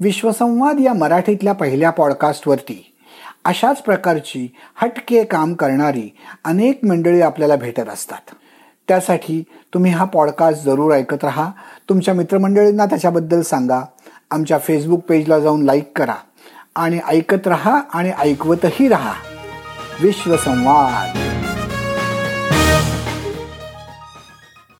S1: विश्वसंवाद या मराठीतल्या पहिल्या पॉडकास्टवरती अशाच प्रकारची हटके काम करणारी अनेक मंडळी आपल्याला भेटत असतात. त्यासाठी तुम्ही हा पॉडकास्ट जरूर ऐकत राहा. तुमच्या मित्रमंडळींना त्याच्याबद्दल सांगा. आमच्या फेसबुक पेजला जाऊन लाईक करा. आणि ऐकत राहा आणि ऐकवतही राहा. विश्वसंवाद.